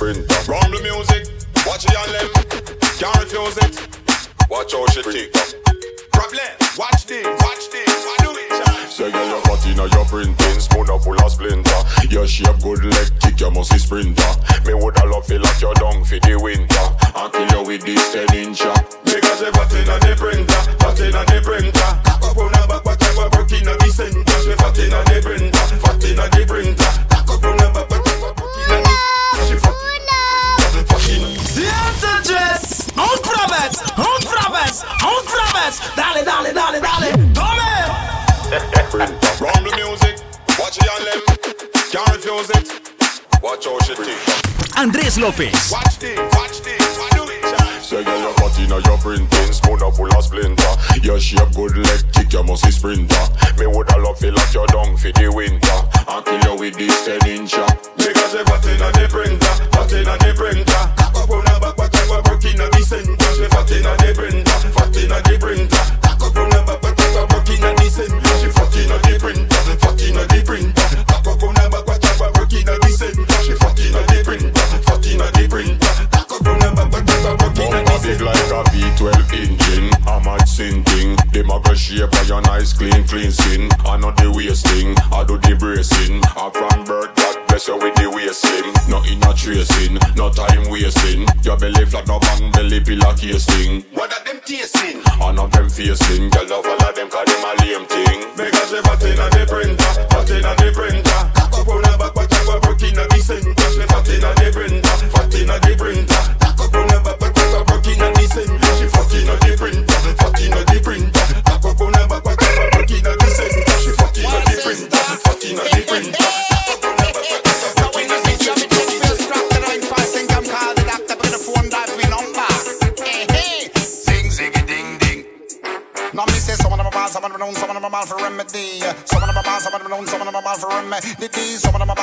printer. Run the music, watch it on them, can't refuse it. Watch how she tick. Problem, watch this, watch this, I do it. Say girl your fat inna your printing, spoon full of splinter. Your shape good leg kick, you must be sprinter. Me woulda love fi lock your down for the winter and kill you with this ten incher. Because you fat inna the printer, fat inna the printer. Cock up on the back, but you work inna the center. She fat inna the printer, fat inna the printer. Cock up on the back, but you work inna the She fat Siente Jess, un proves, un proves, un proves. Dale, dale, dale, dale. Tome. printer. The music, watch it on them, can't refuse it. Watch how she tick. Andrés López. Watch this, watch this, I do it. Say girl your fat inna your printing, spoon full of splinter. Your shape good leg kick, you must be sprinter. Me woulda love fi lock you down for the winter and kill you with this ten incher. Because you fat inna the printer, fat inna the printer. Cock up on the back, you work inna the center. She fat inna the printer, fat inna the printer. Cock up on the back, but you work inna the center. She fat inna the printer, fat inna the printer. Big like a V12 engine. I'm a sinking. Them a go shape of your nice clean clean skin. I know the wasting. I do the bracing. I from birth God bless you with the waist slim. No in a tracing, no time wasting. Your belly flat, no bang belly pillar casing. What are them tasting? I know them facing. Girl love all of them 'cause them a lame thing. Because they fat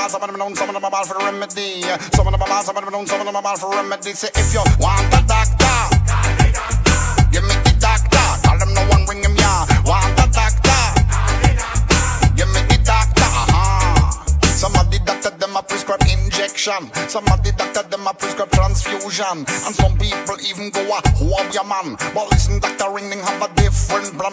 Bad, some of them some of them bad for remedy. Some of them are bad, some of them some of them bad for remedy. Say if you want a doctor, give me the doctor. Call them no one ring him ya. Want a doctor, give me the doctor. Uh-huh. Some of the doctor them a prescribe injection. Some of the doctor them a prescribe transfusion. And some people even go a whoa your man. But listen, Doctor Ringling have a different plan.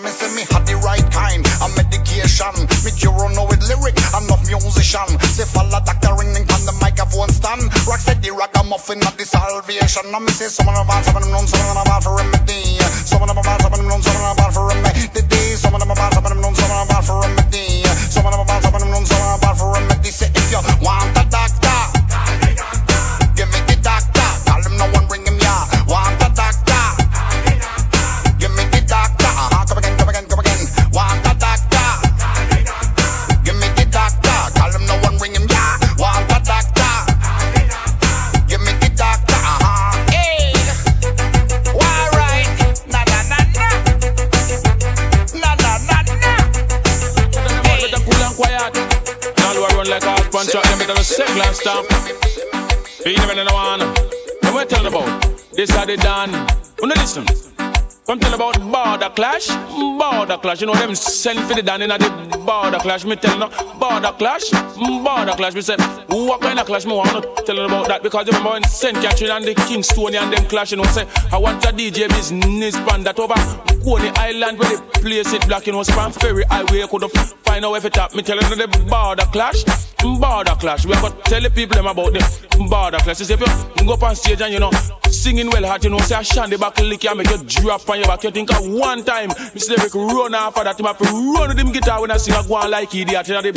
Salvation. Now me say some of them bad, some of them known, some of them bad for remedy. Out them with a second stamp. You never know one. What we tell about? This are the done. You know listen. Come tell about border clash, border clash. You know them send for the down in the border clash. Me tell no border clash, border clash. Me say what kind of clash me want to tell you about that because you remember when Saint Catherine and the Kingstonian and them clash. You know say I want a DJ business band that over Coney Island where they place it black. You know span ferry highway could find out if it up. Me tell you the border clash, border clash. We have to tell the people them about the border clash. If you go up on stage and you know singing well hard, you know say I shandy back lick you make you drop on your back. You think of one time, Mr. Eric run off of that, him have to run with him guitar when I sing a go on like idiot. You know the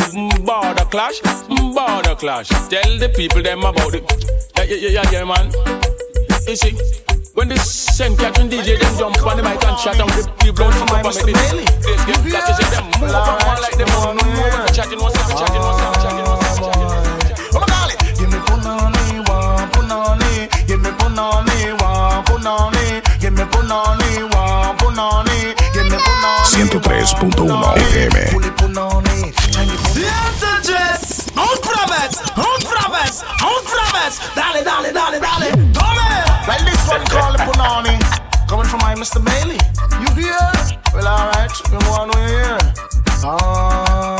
border clash, border clash. Tell the people them about it. Yeah, yeah, yeah, yeah, man. You see. When the Saint Catherine DJ them jump on the mic and chat on the people don't come up and make this get flat. You see them move up and like them move, move, chatting, what's up, chatting, what's up, chatting, what's up, 103.1 FM. Puli punani, and you Siente Jess, un proves, un proves, un proves. Dale, dale, dale. Like this one called punani, coming from my Mr. Bailey. You hear? Well, alright, you want to hear? Ah,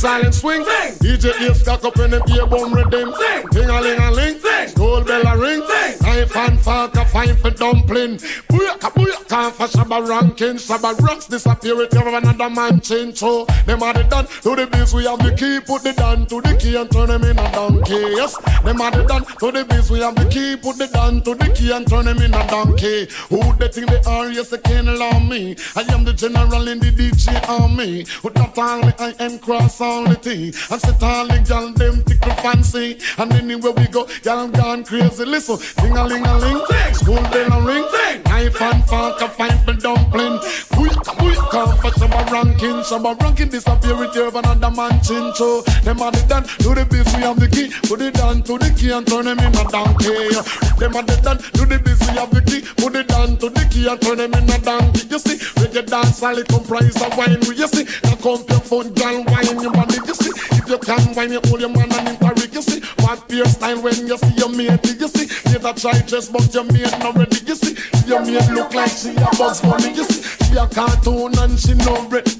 silent swing. DJ Ace cock up in the beer bum rhythm. Ding a ling a ling, school bell a ring. Knife and fork a fine for dumpling. Booyaka booyaka for Shabba ranking. Shabba rocks disappear with you another man change. So them are the done to the biz. We have the key, put the down to the key and turn them in a donkey. Yes, them are the done to the biz. We have the key, put the down to the key and turn them in a donkey. Who they think they are? Yes, they can't allow me. I am the general in the DJ army. With that only I am cross all the thing. And set all the gal them tickle fancy. And anywhere we go, y'all gone crazy. Listen, ding a ling a ling, school bell a ring. Knife and fork a fight for dumpling. Booyaka booyaka for Shabba ranking. Shabba ranking disappear with you another man chin. So them are the done to the biz. We have the key. Put it down to the key and turn them in a donkey. Them are the done to the biz. We have the key. Put it down to the key and turn them in a donkey. You see, reggae dance all it comprise of wine. You see, now come your phone, girl, wine your body. You see, if you can wine, you hold your man and interrig. You see, what beer style when you see your mate. You see, a try dress, but your mate not ready. You see, your mate look like she a Bugs Bunny. You see, she a cartoon and she no bread.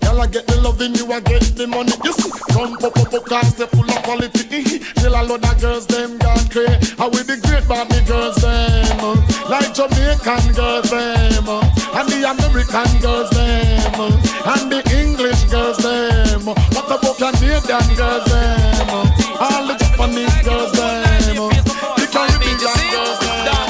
Girl, I get the loving, you I get the money. You see, run pop up up cars, they full of quality. Till a lot of girls, them gone crazy. How with the great Barbie girls, them uh, like Jamaican girls, them uh, and the American girls, them uh, and the English girls, them. What about Canadian girls, them? All the Japanese girls, them. uh, The Caribbean girls, them.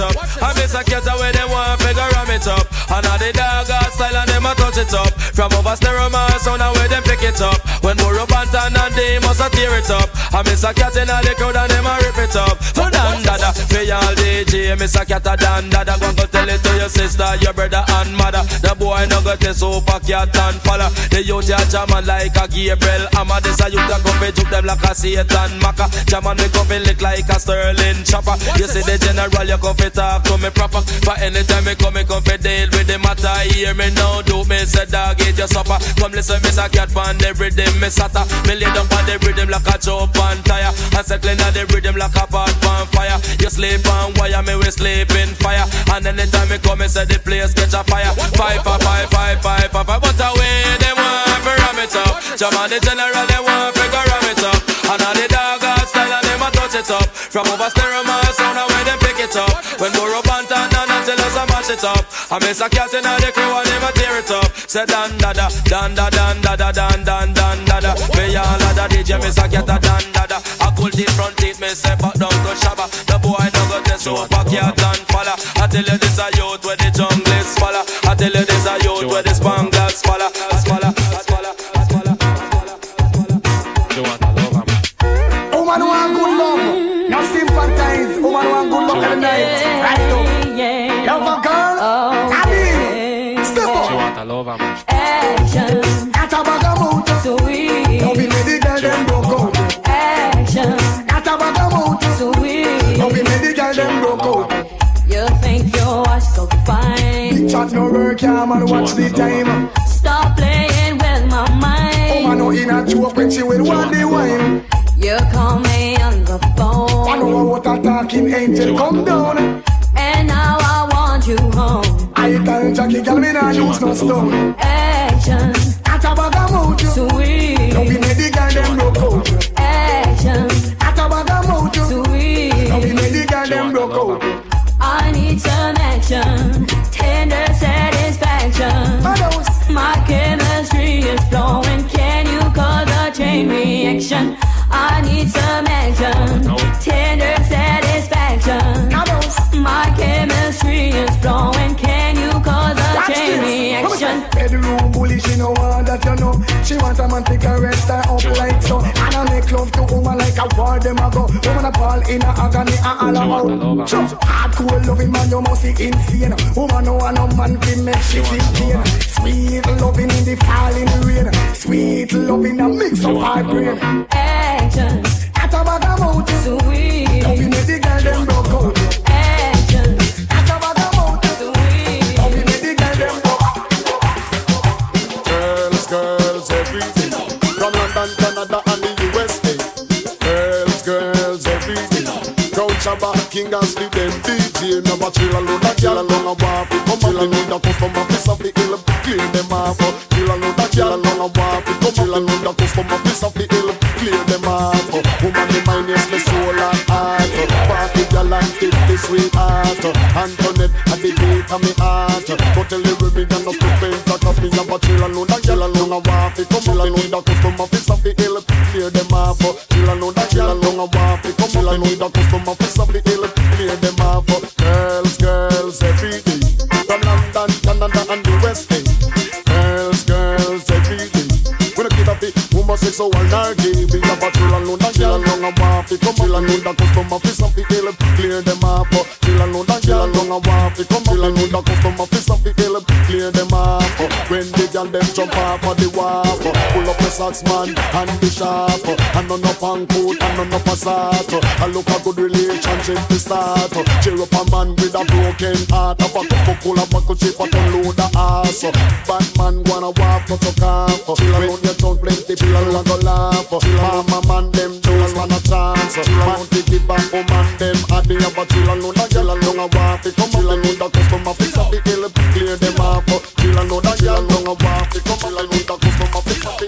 Up. I miss a cat away, them want to ram it up. And all the dog got style and touch it up. From over stereo man, sound away them pick it up. When Burro Bantan and they must a tear it up. I miss a cat in all the crowd and them a rip it up. So dan dada, for y'all DJ, miss a cat a dan dada. Go go tell it to your sister, your brother and mother. The boy no go test super cat and follow. The youth ya jaman like a Gabriel. I'm a this a youth a come fi juke them like a Satan Maka. Jaman me come fi lick like a Sterling chopper. You see the general, you come fi talk to me proper. For anytime me come, me come fi deal with the matter. Hear me now, do me say dog eat your supper. Come listen, me say cat pan the rhythm, me sata. Me lay down the rhythm like a jump on tire. And settling on the rhythm like a pot on fire. You sleep on wire, me we sleep in fire. And anytime me come, me say the place catch a fire. Five, five, five, five, five, five, five. But away, them want fi ram it up. Jaman the general, they want fi go ram it up. And all the dog style and them a touch it up. From over stereo man sound and when them pick it up. When Burro Bantan until us a mash it up. I miss a cat in the crew and them a tear it up. Say dan da da, dan da dan da da dan dan dan da da. Me all a da DJ miss a cat a dan da da. I pull the front teeth me say back down to shabba. The boy no go test super cat and follow. I tell you this a youth where the jungle is follow. I tell you this a youth where the spanglers follow. Up. Action, Got a bag of motor. sweet. Don't be made the girl them broke out. Action, Got a bag of motor. sweet. Don't be made the girl them broke out. You think you're so fine. Chat no work, yeah, man. Watch the time. Stop playing with my mind. no in a joke when she will want the wine. You call me on the phone. I know what a talking angel come down. I tell Jackie, girl, me nah use no stone. Action, Got a bag of motor. Don't be sweet. made the girl them broke out. She want a man to caress her up like so. And I make love to woman like a war them a go. Woman a fall in a agony and all about. Sure, hardcore loving man you must be insane. Woman no want no man fi make she feel pain. Sweet loving in the falling rain. Sweet loving a mix of hard brain. Action, At a bag of mouth. sweet. Loving it the Shabba, King and Sleep, them DJ. Never chill alone, that girl alone, a waffle. Come on, need a customer, piece of the hill, clear them off. Chill alone, that girl alone, a waffle. Come on, need a customer, piece of the hill, clear them off. Woman, the mind is the soul and heart. Party girl and tip the sweetheart. Antoinette, at the gate of me heart. Go tell the women, and not that of me, never chill alone, that girl alone, a waffle. Come on, need a customer, piece of the hill, clear them off. Chill alone, that girl alone, a waffle. Come they need a customer, of the hill, clear them off. Girls, girls, every day. From London, Canada, and the West End. Girls, girls, every day. When I get up it, homosexual and gay. We have a chill alone, that girl alone, a waffle. Come on, chill alone, that customer, of the hill, clear them off. Chill alone, that girl alone, a waffle. Come on, chill alone, that customer, of the hill, clear them off. When the girl them jump off of the wharf, pull up the socks man and the sharp, and none up on coat and none up a. I look a good relationship to start. Cheer up a man with a broken heart, have a cup of cola, buckle chip, and load the ass. Bad man wanna walk, but you can't. Chill alone, you don't plenty, chill alone, go laugh. Mama man them don't want a chance. Man to give back, oh man them at the upper chill alone, a girl alone a walk. Come chill alone, the customer fix up the hill, clear them alone a chill alone, the customer fix up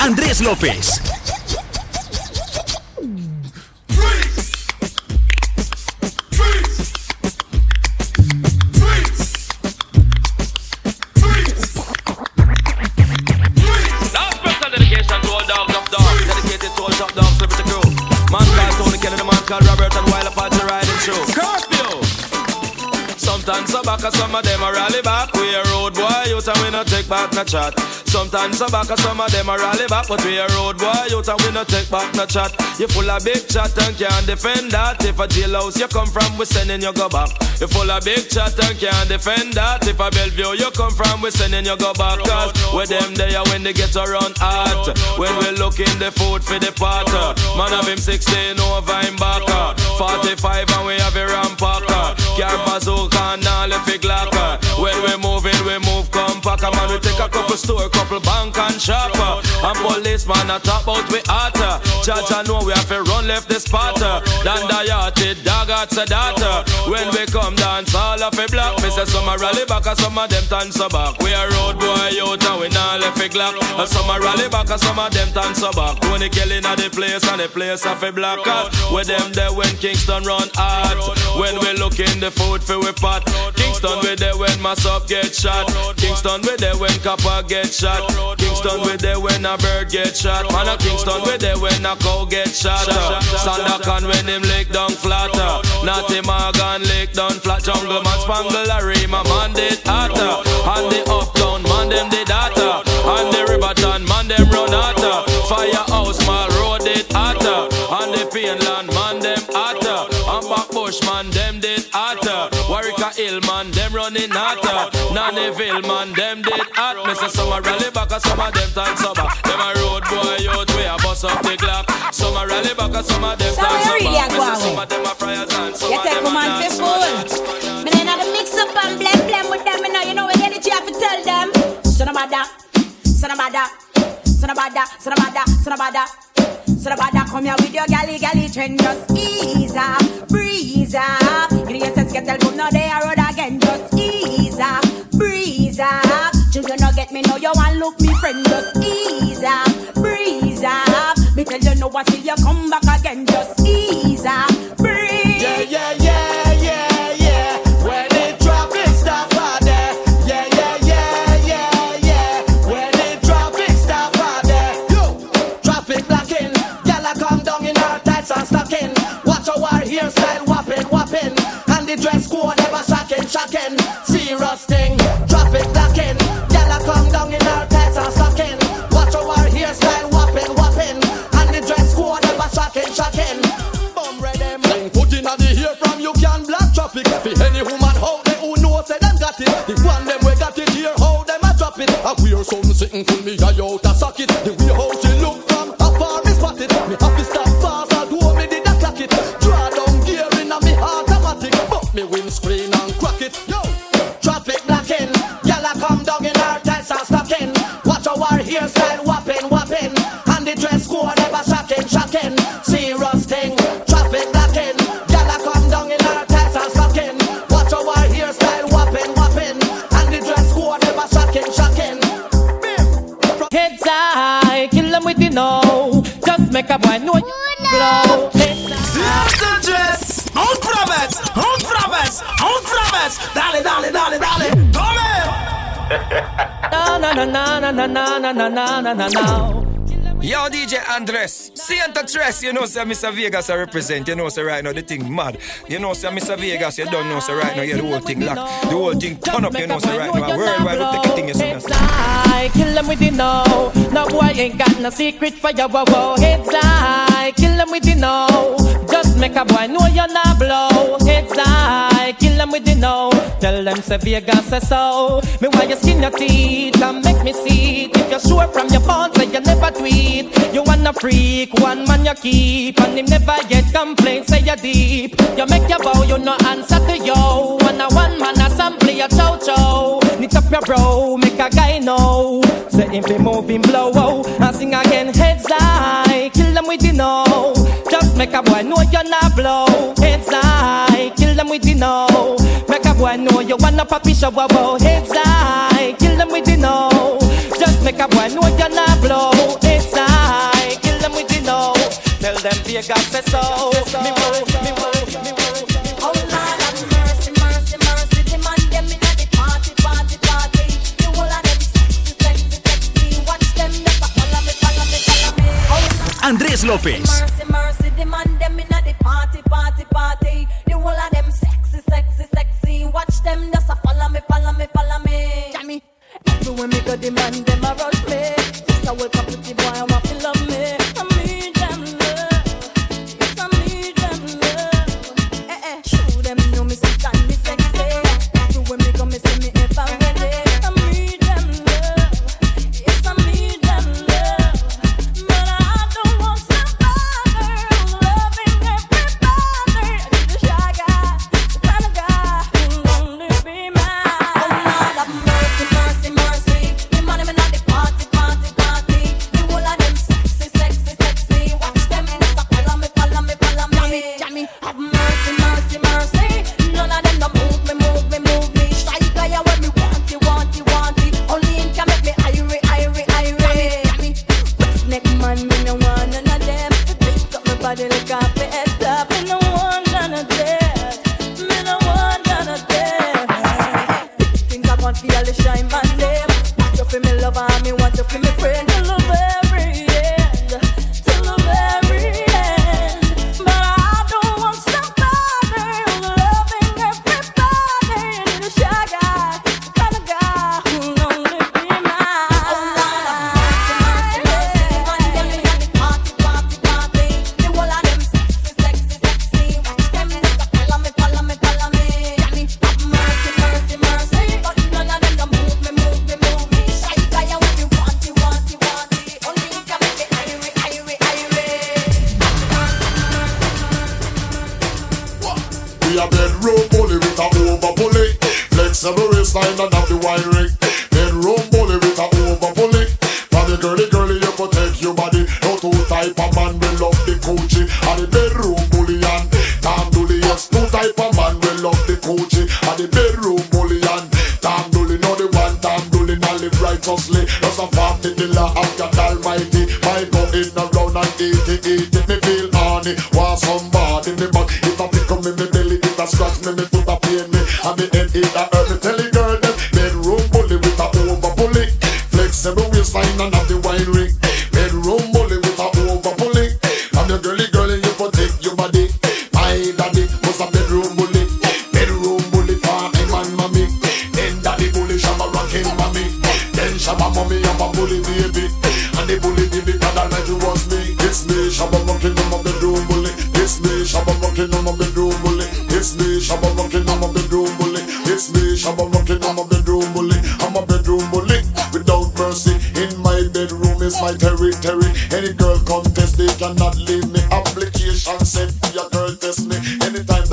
Andrés López. Sometimes some back, some of them a rally back. We a road boy, you and we no take back no chat. Sometimes some back, some of them a rally back, but we a road boy, you and we no take back no chat. You full of big chat and can't defend that. If a jailhouse you come from, we sending you go back. You full of big chat and can't defend that. If a Bellevue you come from, we sending you go back. Cause with them there when they get around hot. When we looking the food for the pot. Man of him 16 over him back. 45 and we have a rampacker. Car bazooka and all if it glocker. When we moving, we come pack a man, we take a couple store, couple bank and shop. uh, And policeman a talk about we hotter. Judge I know we have to run left the spotter. Dan the dog at data. When we come dance all of a block, me say some a rally back and some of them turn so back. We a road boy out and we not left a glock. And some a rally back and some of them turn so back. When they killing at the place and the place of a black cat. With them there when Kingston run hard. When we look in the food for we pot. Kingston we there when mass up get shot. Kingston we there when copper get shot. Kingston we there when a bird get shot. Man a Kingston we there when a cow get shot. Sandokan when him lick down flatter. Natty Morgan lick down flat. Jungle man spangle a my man Hill man them running hotter. Nannyville man them did hot. Me say some a rally back and some of them turn sober. Them a road boy out way a bust up the clock. Some a rally back and some of them So you sober. really a Me say some of them a friars and some of them a a dance. Me then the mix up and blend blend with them. You know, you know what energy I have to tell them. Son of a da, son of a da, son of a da, son of a da, son of a da. Son of a da, come here with your galley galley trend. Just ease up, breeze up. You know, you sense get tell but now Just ease up, breeze up. Children don't get me now, you want look me friend. Just ease up, breeze up. Me tell you no, I till you come back again. Just shocking. Serious thing. Traffic blocking. Gyal a come down in her tights and stocking. Watch our hairstyle whopping, whopping. And the dress code ever shocking, shocking. Bum ready, man. Put in the ear from you can block traffic. For any woman out there who know say them got it. The one them we got it here, how them a drop it. I wear something sitting full me eye out a socket. The na na na na na na na now. Yo, DJ Andres, see and dress, you know, say Mr. Vegas I represent, you know, say right now the thing mad. You know, say Mr. Vegas, you don't know, say right now, yeah, the whole thing lock. The whole thing turn up, you know, say right now, worldwide, take a thing you see. It's like, kill them with the know. No boy ain't got no secret for your wow, wow. It's like, kill them with the know. Make a boy know you're not blow. Heads high, kill them with the know. Tell them say Vegas say so. Me why you skin your teeth and make me see it. If you're sure from your phone, say you never tweet. You wanna freak, one man you keep, and him never get complaints. Say you deep. You make your bow, you no answer to yo. One a one man assembly, a chow chow. Knit up your bro, make a guy know. Say if he move him blow, oh, and sing again heads high, kill them with the know. Just make a boy know you're not blow. Heads high, kill them with the know. Make a boy know you wanna poppy show, wow, wow. Heads high, kill them with the know. Just make a boy know you're not blow. Heads high, kill them with the know. Tell them Vegas say so. Me move, me move, me move. Oh Lord have mercy, mercy, mercy. The man them inna the party, party, party. The whole of them sexy, sexy, sexy. Watch them never follow me, follow me, follow me. Andrés López.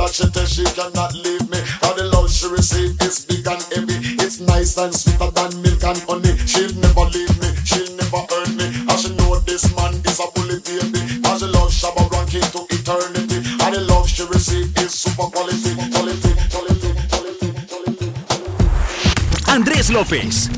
that she tell she cannot leave me. All the love she receive is big and heavy. It's nice and sweeter than milk and honey. She'll never leave me, she'll never hurt me. As she know this man is a bully baby. As she love Shabba Rankin to eternity. All the love she receive is super quality, quality, quality, quality, quality. Andrés López.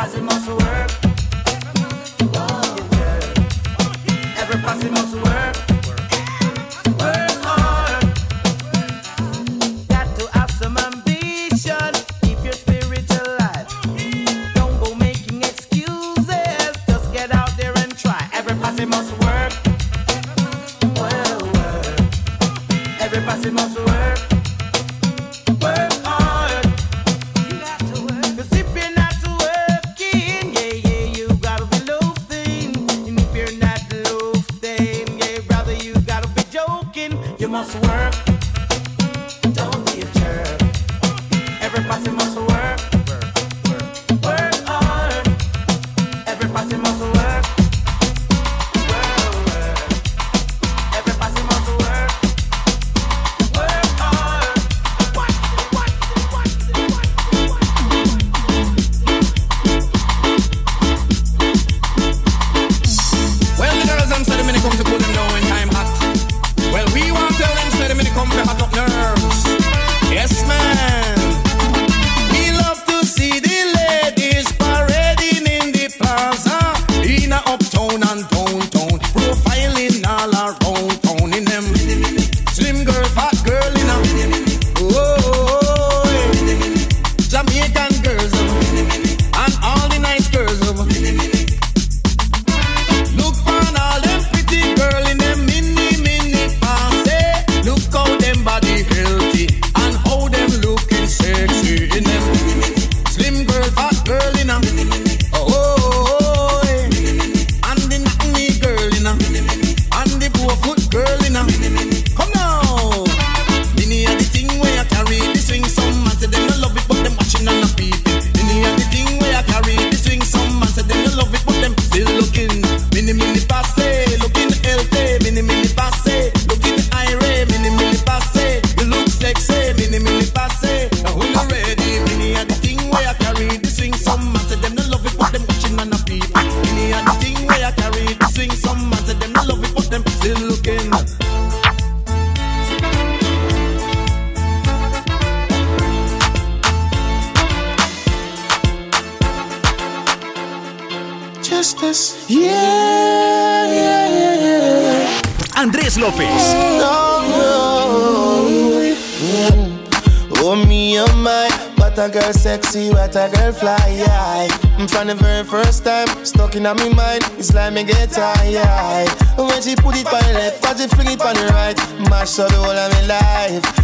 Pass him muscle work.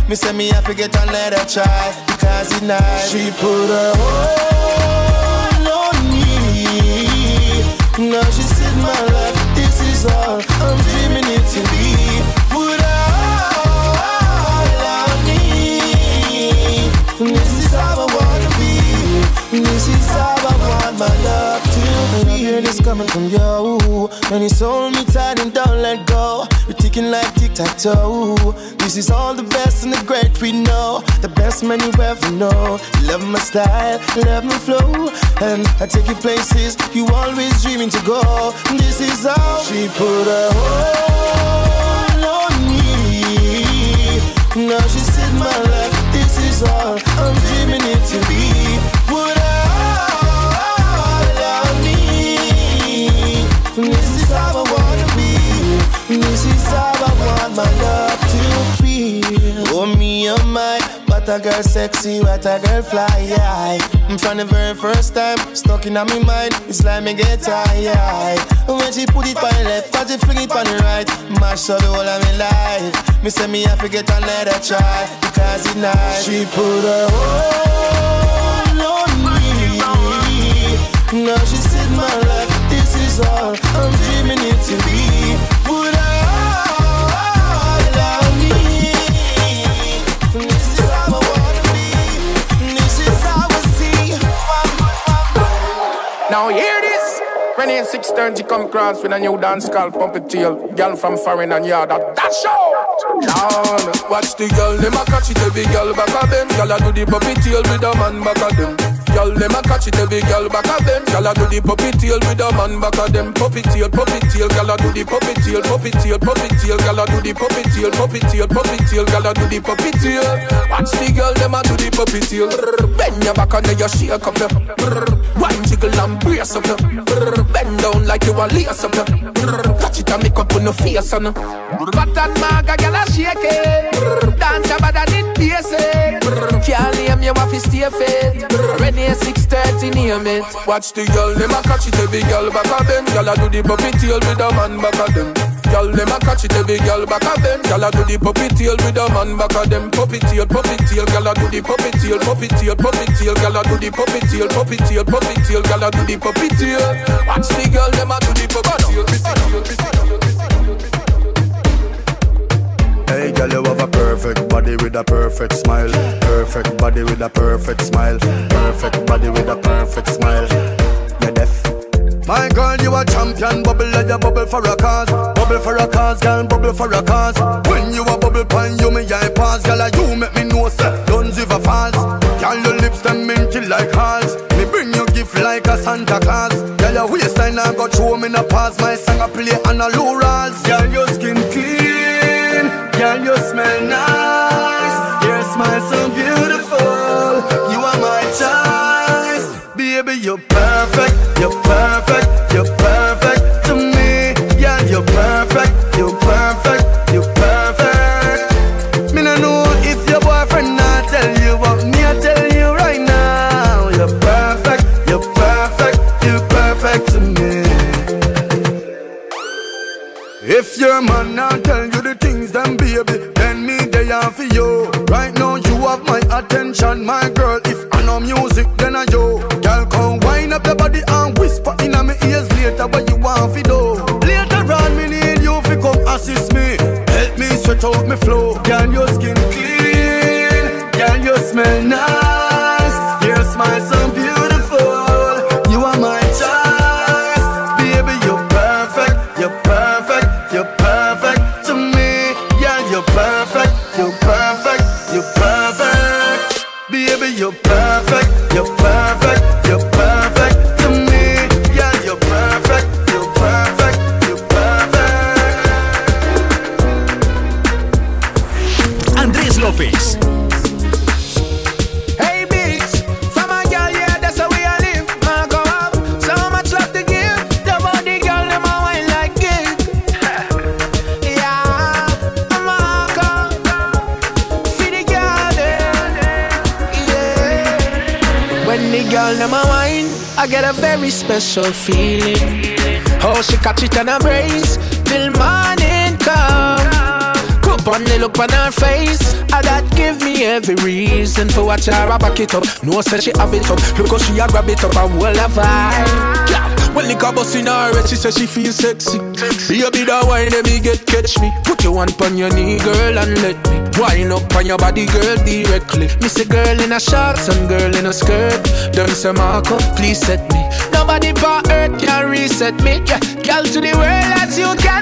Me say me have to get another try, because it's nice. She put her whole on me. Now she said my life, this is all coming from you. And it's hold me tight and don't let go. We're ticking like tic tac toe. This is all the best and the great we know. The best man you ever know. You love my style, love my flow. And I take you places you always dreaming to go. This is how she put her hold on me. Now she said my life, this is all I'm my love to feel. Oh me, oh my, what a girl sexy, what a girl fly, yeah. From the very first time, stuck in on my mind, it's like me get tired. When she put it on the left, but she fling it on the right, mash up the whole of my life. Me say me have to get another try, because it's nice. She put her whole on me. Now she said my life, this is all I'm dreaming it to be. Now hear this. Renee 630 come cross with a new dance called Pump Tail. Girl from foreign and yard that dash out. Down. Watch the girl, them a catch it every girl back of them. Girl a do the puppy tail with a man back of them. Girl, them a catch it every girl back of them. Girl a do the puppy tail with a man back of them. Puppy tail, puppy tail, girl a do the puppy tail, puppy tail, puppy tail, girl a do the puppy tail, puppy tail, puppy tail, girl a do the puppy tail. Watch the girl, them a do the puppy tail. Bend your back and then you shake up your. Jiggle and brace up your. Bend down like you a lace up your. Catch it and make up on your face on. Fat and maga, girl a shake it. Dance your body and it pace it. Can't name you off his stay fit. Renee 630 name it. Watch the girl, them a catch it every girl back of them. Girl a do the puppy tail with a man back of them. Girl, them a catch it every girl back of them. Girl a do the puppy tail with a man back of them. Puppy tail, puppy tail, girl a do the puppy tail, puppy tail, puppy tail, girl a do the puppy tail, puppy tail, puppy tail, girl a do the puppy tail. Watch the girl, them a do the puppy tail. Hey, girl, you have a perfect body with a perfect smile. Perfect body with a perfect smile. Perfect body with a perfect smile. You're deaf. My girl, you a champion. Bubble like you bubble for a cause. Bubble for a cause, girl, bubble for a cause. When you a bubble pan, you me eye pass. Girl, like you make me know, sir. Don't give a false. Girl, your lips them minty like hearts. Me bring you gift like a Santa Claus. Girl, your waistline I got show me no pass. My song I play on a low rolls. Girl, your skin clean. Girl, you smell nice. Your smile so beautiful. You are my choice. Baby, you're perfect. You're perfect. You're perfect to me. Yeah, you're perfect. You're perfect. You're perfect. Me no know if your boyfriend tell you, but me I tell you right now. You're perfect. You're perfect. You're perfect to me. If your man tell you the things, then baby, then me they are for you. Right now you have my attention, my girl. If I know music, then I yo. Help me flow. So feeling. Oh, she catch it and embrace till morning come. On the look on her face, ah, that give me every reason for watch her I back it up. No, say she have it up, look how she a grab it up and whole a vibe. Yeah. When the bust in her head, she say she feel sexy. Baby, that wine let me get catch me. Put your hand on your knee, girl, and let me wind up on your body, girl, directly. Miss a girl in a shorts and girl in a skirt. Don't say Marco, please set me. Body for earth can reset me. Girl to the world as you can.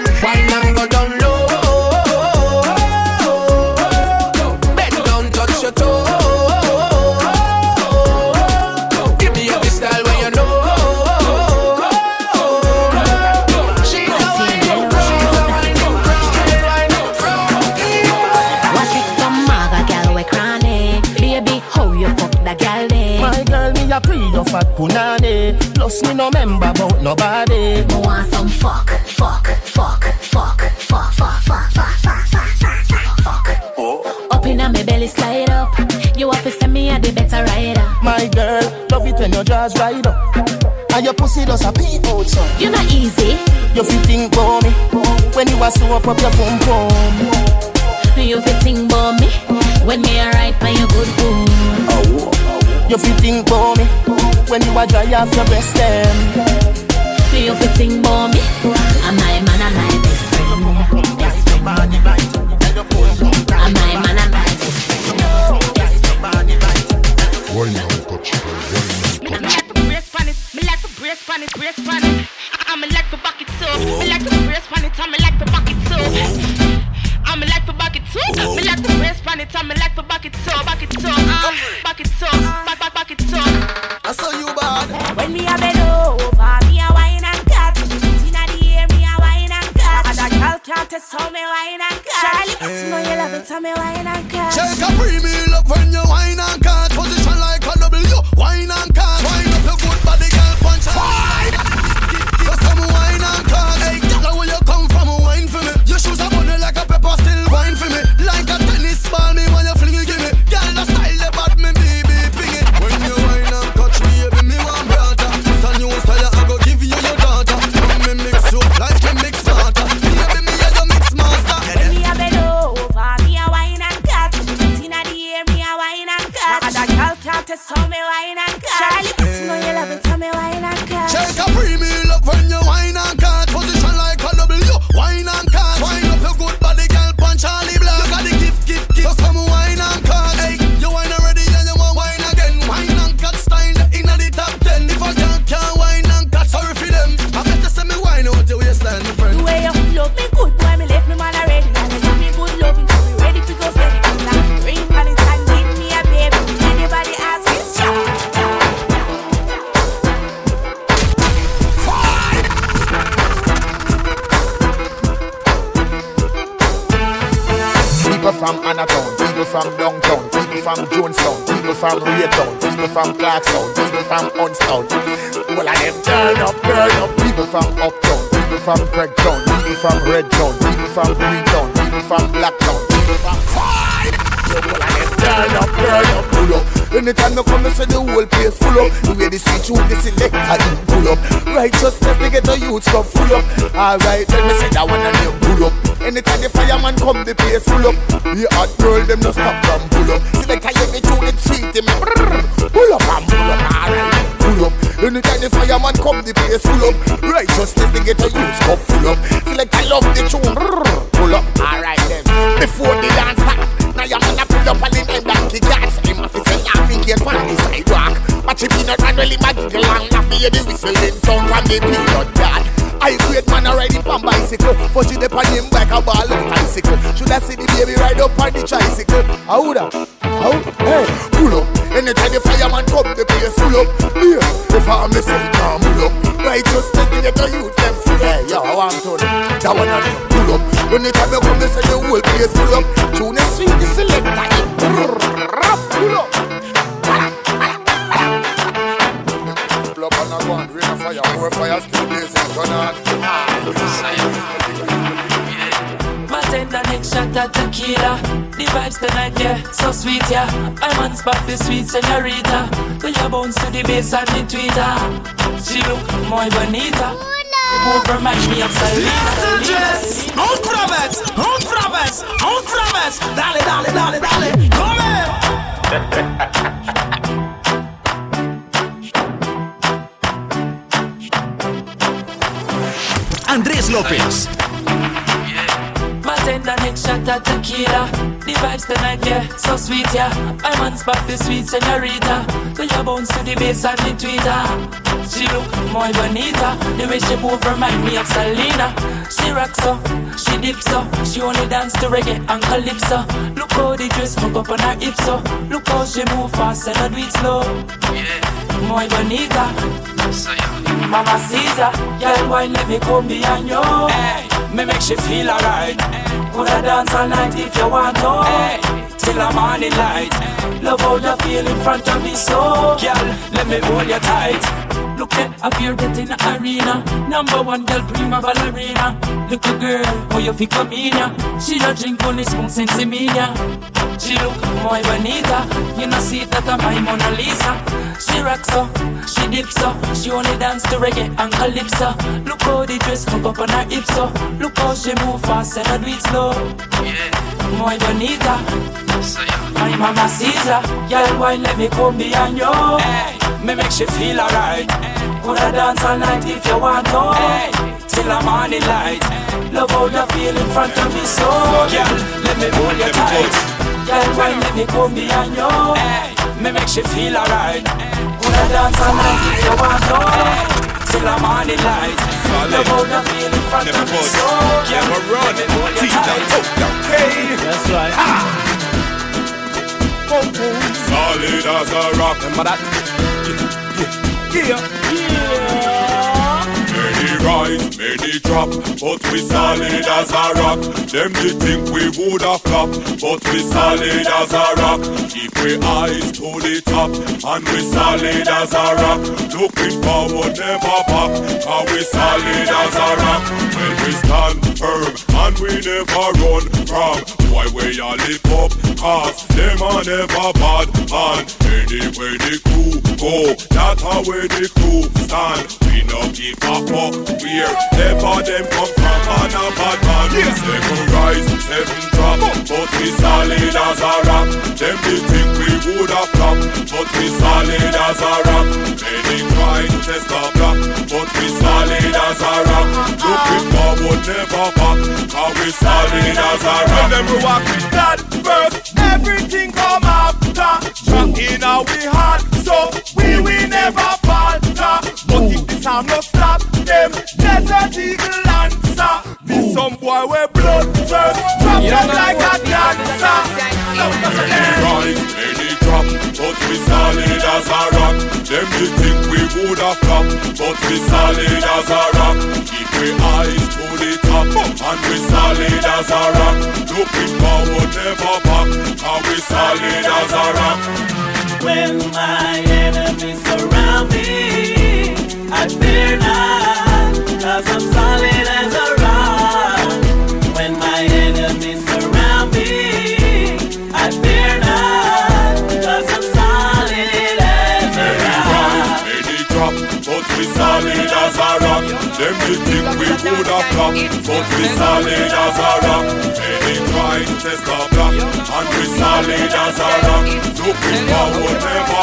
God's the best pull up. We hot girl, them no stop from pull up. See the time me tune it sweet, me pull up and pull up, alright. Pull up. Anytime the fireman come, the place full up. Righteousness, they get a use cup full up. See like I love the tune, pull up, alright then. Before the dance start, now you're gonna pull up and the name that he dance. Him off his head, I think he's on the sidewalk. But if he not run, well, he might giggle and laugh. Me hear the whistling sound from the peanut dark. I create man a ride it on bicycle. But she depend him like a ball of bicycle. Should I see the baby ride up on the tricycle? How would I? How? Hey, pull up. Anytime the fireman come, the place full up. Yeah, if I'm missing, I'm pull up. Righteousness, the get the youth them full. Yeah, yo, I'm turning. That one I pull up. Anytime you come, they say the whole place full up. Tune Go on. Attend the tequila. The vibes tonight, yeah, so sweet, yeah. I'm on back the sweet senorita. Do your bones to the bass and the tweeter. She look muy bonita. Move remind me of Selena. dress, on promise, on promise, on promise. Dale, dale, dale, dale, come here. Andrés López. Bartender next shot at tequila. The vibes tonight, yeah, so sweet, yeah. I'm on spot the sweet señorita. Do you bounce to the bass and the tweeter? She look muy bonita. The way she move remind me of Selena. She rocks so, she dips so. She only dance to reggae and calypso. Look how the dress hook up on her hips so. Look how she move fast and I do it slow. Yeah, muy bonita. Mama Caesar, girl, why let me come behind you? Hey, me make she feel alright. Coulda dance all night if you want to. Till the morning light. Love how you feel in front of me, so girl, let me hold you tight. Look at up here get in the arena. Number one girl, prima ballerina. Look, Little girl, how you fi come in ya? She a drink only spoon since me ya. She look muy bonita. You know see that I'm my Mona Lisa. She rocks so, she dips so. She only dance to reggae and calypso. Look how the dress hook up on her hips so. Look how she move fast and I do it slow. Yeah, muy bonita. My mama Caesar, girl, why let me come behind you? Hey, me make she feel alright. Coulda dance all night if you want to. Hey, till the morning light. Love how you feel in front of me, so girl, let me hold you tight. Girl, why let me come behind you? Hey, me make she feel alright. Coulda dance all night if you want to. Hey, till the morning light. Love how you feel in front of me, so girl, let me hold you tight. That's right. Solid as a rock. Remember that? Yeah, Rise, many drop, but we solid as a rock. Them they think we woulda flop, but we solid as a rock. Keep we eyes to the top, and we solid as a rock. Looking forward, never back, and we solid as a rock. When we stand firm, and we never run from. Why we all live up, cause them are never bad, and anywhere the crew go, that's how where the crew stand. We no give a fuck where ever them come from, man a bad man. Yeah. Seven rise, seven drop, but we solid as a rock. Them they think we woulda flop, but we solid as a rock. Many cry, test the block, but we solid as a rock. Looking forward, never back, cause we solid as a rock. When them we walk with that first, everything come after. Drunk in our we heart, so we will never falter. But if the sound no stop them, desert eagle answer. This some boy we blood thirst, drop them like a dancer. Many rise, many drop, but we solid as a rock. Them they think we woulda flop, but we solid as a rock. Keep we eyes to the top, and we solid as a rock. Looking forward, never back, and we solid as a rock. When my enemies surround me, I fear not, cause I'm solid as a rock. Them they think we woulda flop, but we solid as a rock. Try to test the block, and we solid as a rock. Looking forward, never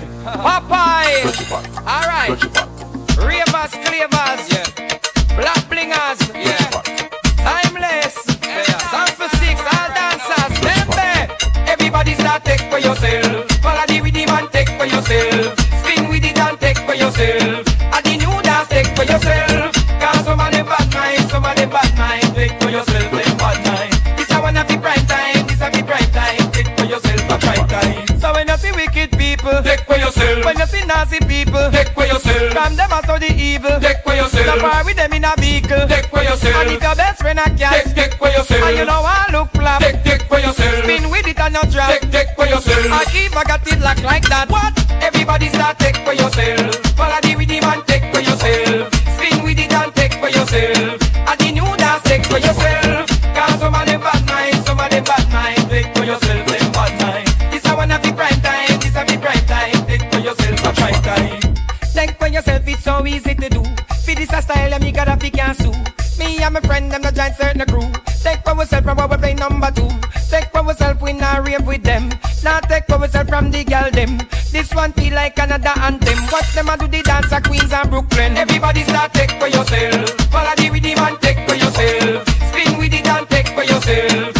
would Spin with it and you drop, take, take for yourself. I keep I got it locked like that. What? Everybody start take for yourself. Follow the rhythm and take for yourself. Spin with it and take for yourself. And the new dance take for yourself. Cause some of them bad mind, some of them bad mind. Take for yourself, them bad mind. This a one of the prime time, this a the prime time. Take for yourself a prime time. Take for yourself, it's so easy to do. For this a style, and me gotta fi can sue. Me and my friend, them the giant certain crew. Take for yourself from what we play number two. Rave with them. Now take yourself from the girl them. This one feel like another anthem. What them a do the dance of Queens and Brooklyn. Everybody start take for yourself. Follow the rhythm and take for yourself. Spin with it and take for yourself.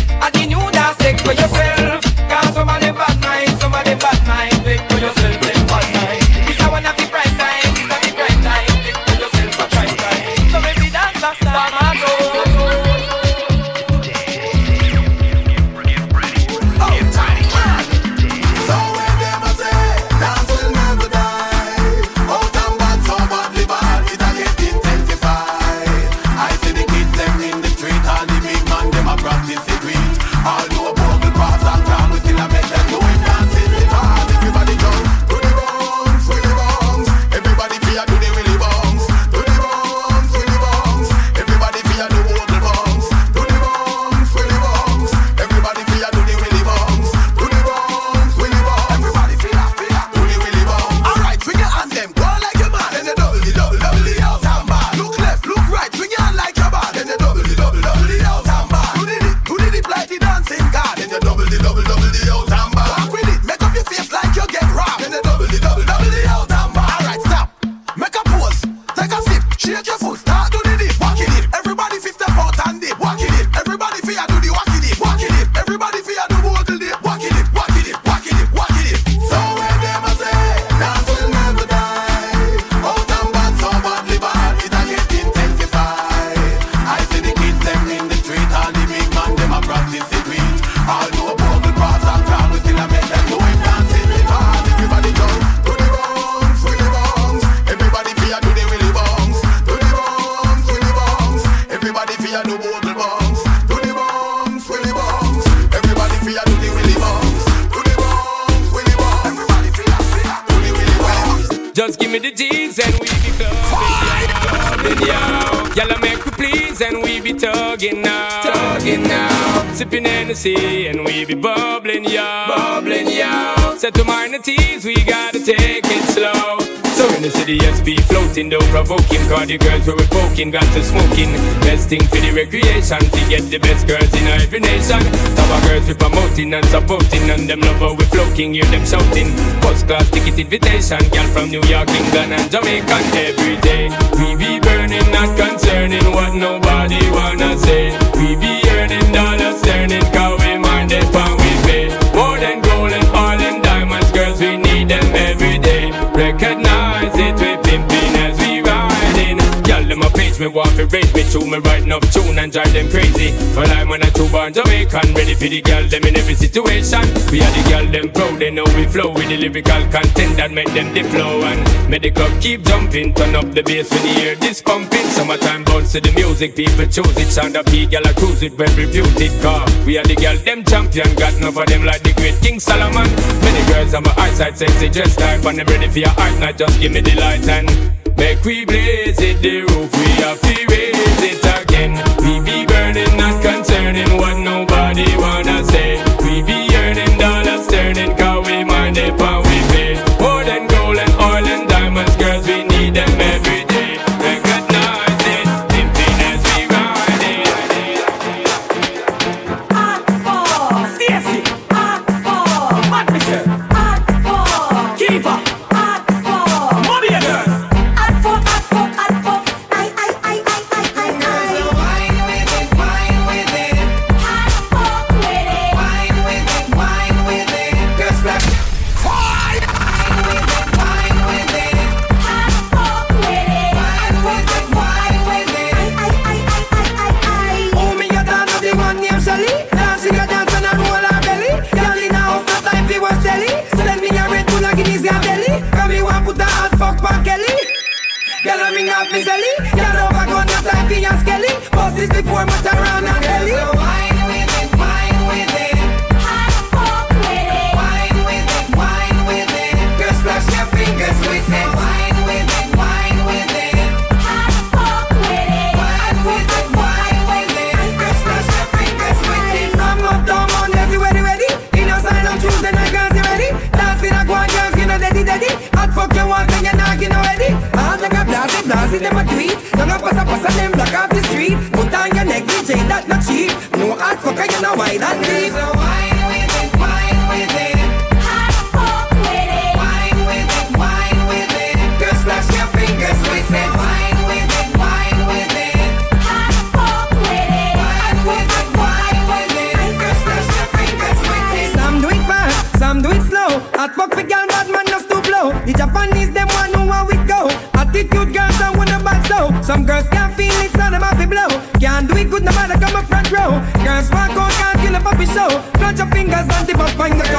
Sipping Hennessy and we be bubbling, yo. Bubbling, yo. Set to minor teas, we gotta take it slow. So in the city, SB floating, though provoking. Cause the girls we were poking, got to smoking. Best thing for the recreation, to get the best girls in every nation. Our girls we promoting and supporting, and them love how we floating, hear them shouting. First class ticket invitation, girl from New York, England, and Jamaica every day. We be burning, not concerning what nobody wanna say. We be earning dollars, turning, cause we mind it, me want to raise me to me writing up tune and drive them crazy. But I'm on a two born Jamaican, ready for the girl them in every situation. We are the girl them proud, they know we flow with the lyrical content that make them the flow and make the club keep jumping. Turn up the bass when you hear this pumping. Summertime bounce to the music, people choose it. Sound up, girl I cruise it, well reputed car. We are the girl them champion, got enough of them like the great King Solomon. Many girls on my eyesight sexy, just type and them ready for your art, not just give me the light and Make we blaze it, the roof, we have to raise it again. We be burning, not concerning what nobody wanna your neck, DJ, that not cheap. No hot fucker, you know why that deep. So wine with it, wine with it. Wine with it, wine with it. Girl, splash your fingers with it. Wine with it, wine with it. Wine with it, wine with it. Girl, splash your fingers with it. Some do it fast, some do it slow. Hot fuck for girl, bad man just to blow. The Japanese them one who want we go. Attitude girls and wanna bad so. Some girls walk out, can't kill a puppy show. Clutch your fingers and tip up on the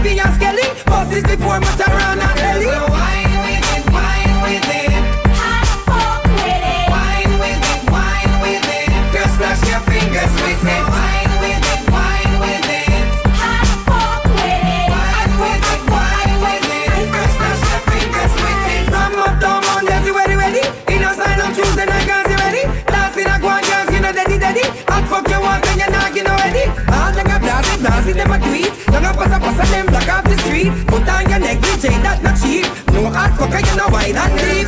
for your skelly. Buses before Matarana Put on your neck, DJ, that not cheap. No hot fucker, you know why that deep.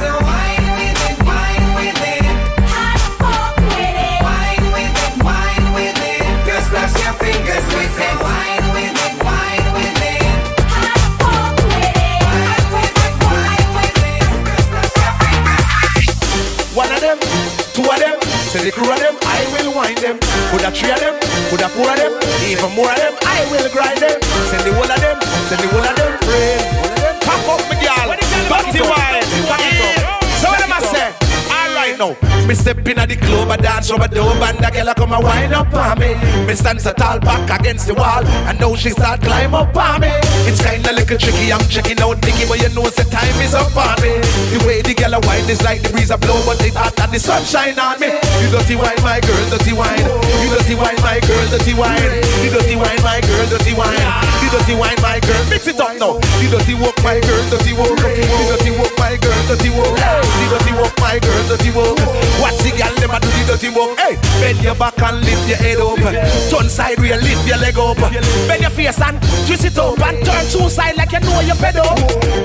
Me step in at the club, I dance the dope, and the girl a come and wind up on me. Me stand so tall back against the wall, and now she start climb up on me. It's kinda little tricky, I'm checking out Nicky, but you know the time is up on me. The way the girl a wine is like the breeze a blow, but it hot and the sunshine on me. You dirty wine, my girl, dirty wine. You dirty wine, my girl, dirty wine. You dirty wine, my girl, dirty wine. You dirty wine, my girl, mix it up now. You dirty walk, my girl, dirty walk. You dirty walk, my girl, dirty walk. You dirty walk, my girl, dirty walk. Watch the girl, them a do the dirty work. Hey, bend your back and lift your head up. Turn side where lift your leg up. Bend your face and twist it up and turn two side like you know you're up.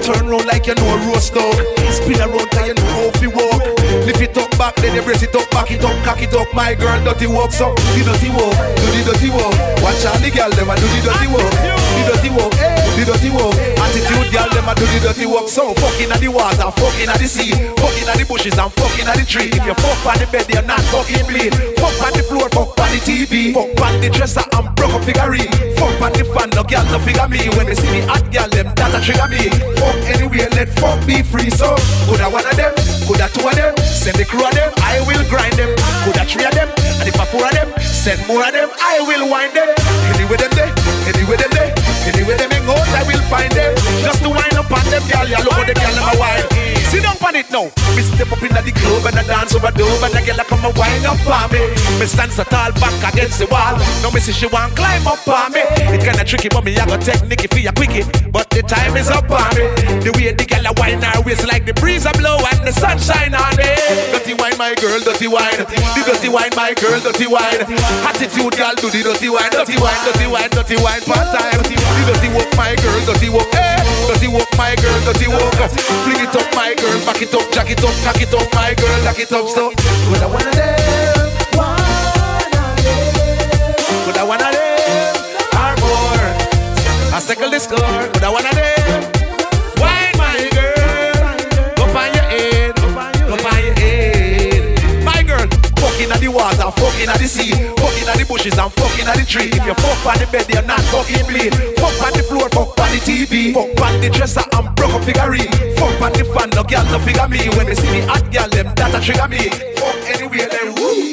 Turn round like you know a roast dog. Spin around like you know how to walk. Lift it up back, then you brace it up, back it up, cock it up. My girl, dirty walk, so the dirty walk, do the dirty walk. Watch out the girl, them a do the dirty walk, the dirty walk, eh, the dirty walk. Attitude girl, them a do the dirty walk. So fucking at the water, fucking at the sea, fucking at the bushes and fucking at the tree. If you fuck on the bed, you're not fucking bleed. Fuck on the floor, fuck on the TV, fuck on the dresser I'm broke up figurine. Fuck on the fan, no girl no figure me. When they see me hot girl, them that a trigger me. Fuck anywhere, let fuck be free. So could I one of them, could I two of them, send the crew of them, I will grind them. Could I three of them, and if I four of them, send more of them, I will wind them. Anyway them there, anyway them there, anyway them hang out, I will find them. Just to wind up on them, girl, you look how the girl them a wine. Sit down on it now. Me step up in the club and I dance over dove and the a come and wind up on me. Me stand so tall back against the wall. Now me see she want climb up on me. It kinda tricky, but me I got technique for ya quickie. But the time is up on me. The way the girl a wine her waist like the breeze a blow and the sunshine on me. Dirty wine, my girl, dirty wine. The dirty wine, my girl, dirty wine. Attitude, girl, do the dirty wine, dirty wine, dirty wine, dirty wine, part time. The dirty walk, my girl, dirty walk, eh? Dirty walk, my girl, dirty walk. Fling it up, my girl, back it up, jack it up, cock it up, my girl, jack it up. So, could I wanna them? Could I wanna them? Or more? I circle the score. I wanna them? At the water, fucking at the sea, fucking at the bushes and fucking at the tree. If you fuck on the bed, you're not fucking me. Fuck on the floor, fuck on the TV, fuck on the dresser and broke up figurine. Fuck on the fan, no girl no figure me. When they see me hot girl, them that a trigger me.